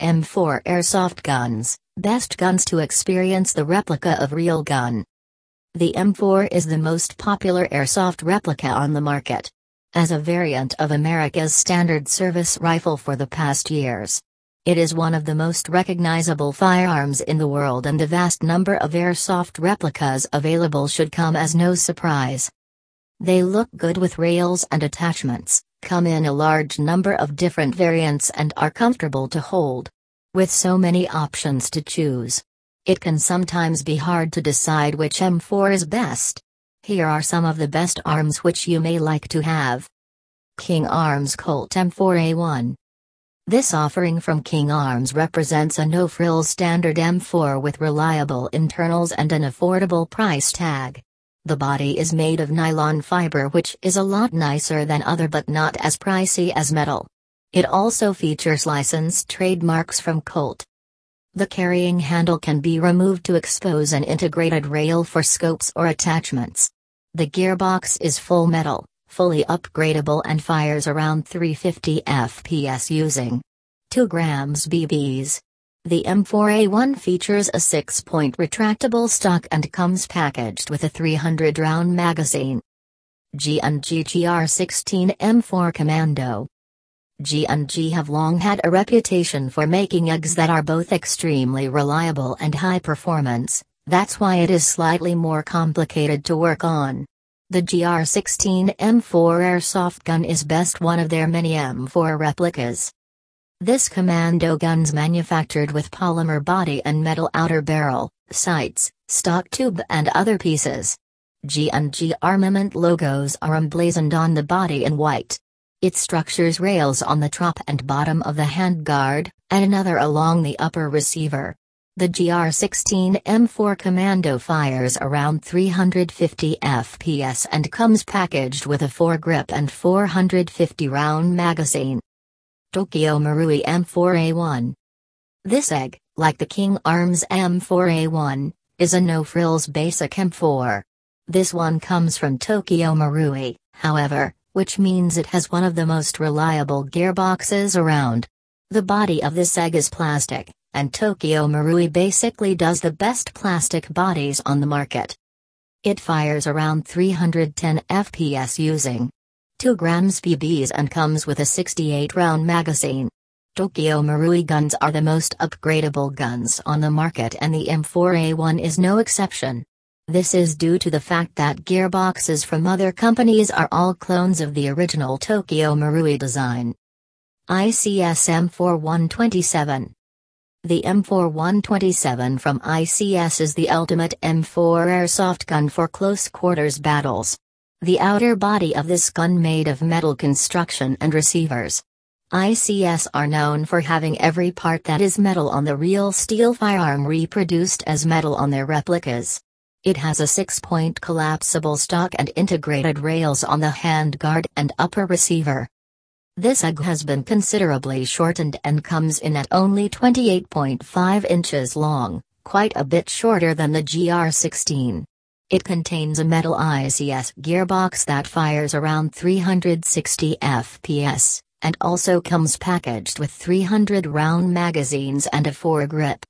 M4 Airsoft Guns, best guns to experience the replica of real gun. The M4 is the most popular airsoft replica on the market. As a variant of America's standard service rifle for the past years. It is one of the most recognizable firearms in the world and the vast number of airsoft replicas available should come as no surprise. They look good with rails and attachments, come in a large number of different variants and are comfortable to hold. With so many options to choose, it can sometimes be hard to decide which M4 is best. Here are some of the best arms which you may like to have. King Arms Colt M4A1 This offering from King Arms represents a no-frills standard M4 with reliable internals and an affordable price tag. The body is made of nylon fiber which is a lot nicer than other but not as pricey as metal. It also features licensed trademarks from Colt. The carrying handle can be removed to expose an integrated rail for scopes or attachments. The gearbox is full metal, fully upgradable and fires around 350 fps using 2 grams BBs. The M4A1 features a 6-point retractable stock and comes packaged with a 300-round magazine. G&G GR16 M4 Commando G&G have long had a reputation for making EGs that are both extremely reliable and high performance, that's why it is slightly more complicated to work on. The GR16 M4 airsoft gun is best one of their many M4 replicas. This commando gun's manufactured with polymer body and metal outer barrel, sights, stock tube and other pieces. G&G armament logos are emblazoned on the body in white. It structures rails on the top and bottom of the handguard, and another along the upper receiver. The GR16 M4 Commando fires around 350 FPS and comes packaged with a foregrip and 450 round magazine. Tokyo Marui M4A1. This egg, like the King Arms M4A1, is a no-frills basic M4. This one comes from Tokyo Marui, however, which means it has one of the most reliable gearboxes around. The body of this egg is plastic, and Tokyo Marui basically does the best plastic bodies on the market. It fires around 310 FPS using 2 grams BBs and comes with a 68 round magazine. Tokyo Marui guns are the most upgradable guns on the market and the M4A1 is no exception. This is due to the fact that gearboxes from other companies are all clones of the original Tokyo Marui design. ICS M4127 The M4127 from ICS is the ultimate M4 airsoft gun for close quarters battles. The outer body of this gun made of metal construction and receivers. ICS are known for having every part that is metal on the real steel firearm reproduced as metal on their replicas. It has a 6-point collapsible stock and integrated rails on the handguard and upper receiver. This EG has been considerably shortened and comes in at only 28.5 inches long, quite a bit shorter than the GR16. It contains a metal ICS gearbox that fires around 360 FPS, and also comes packaged with 300 round magazines and a foregrip.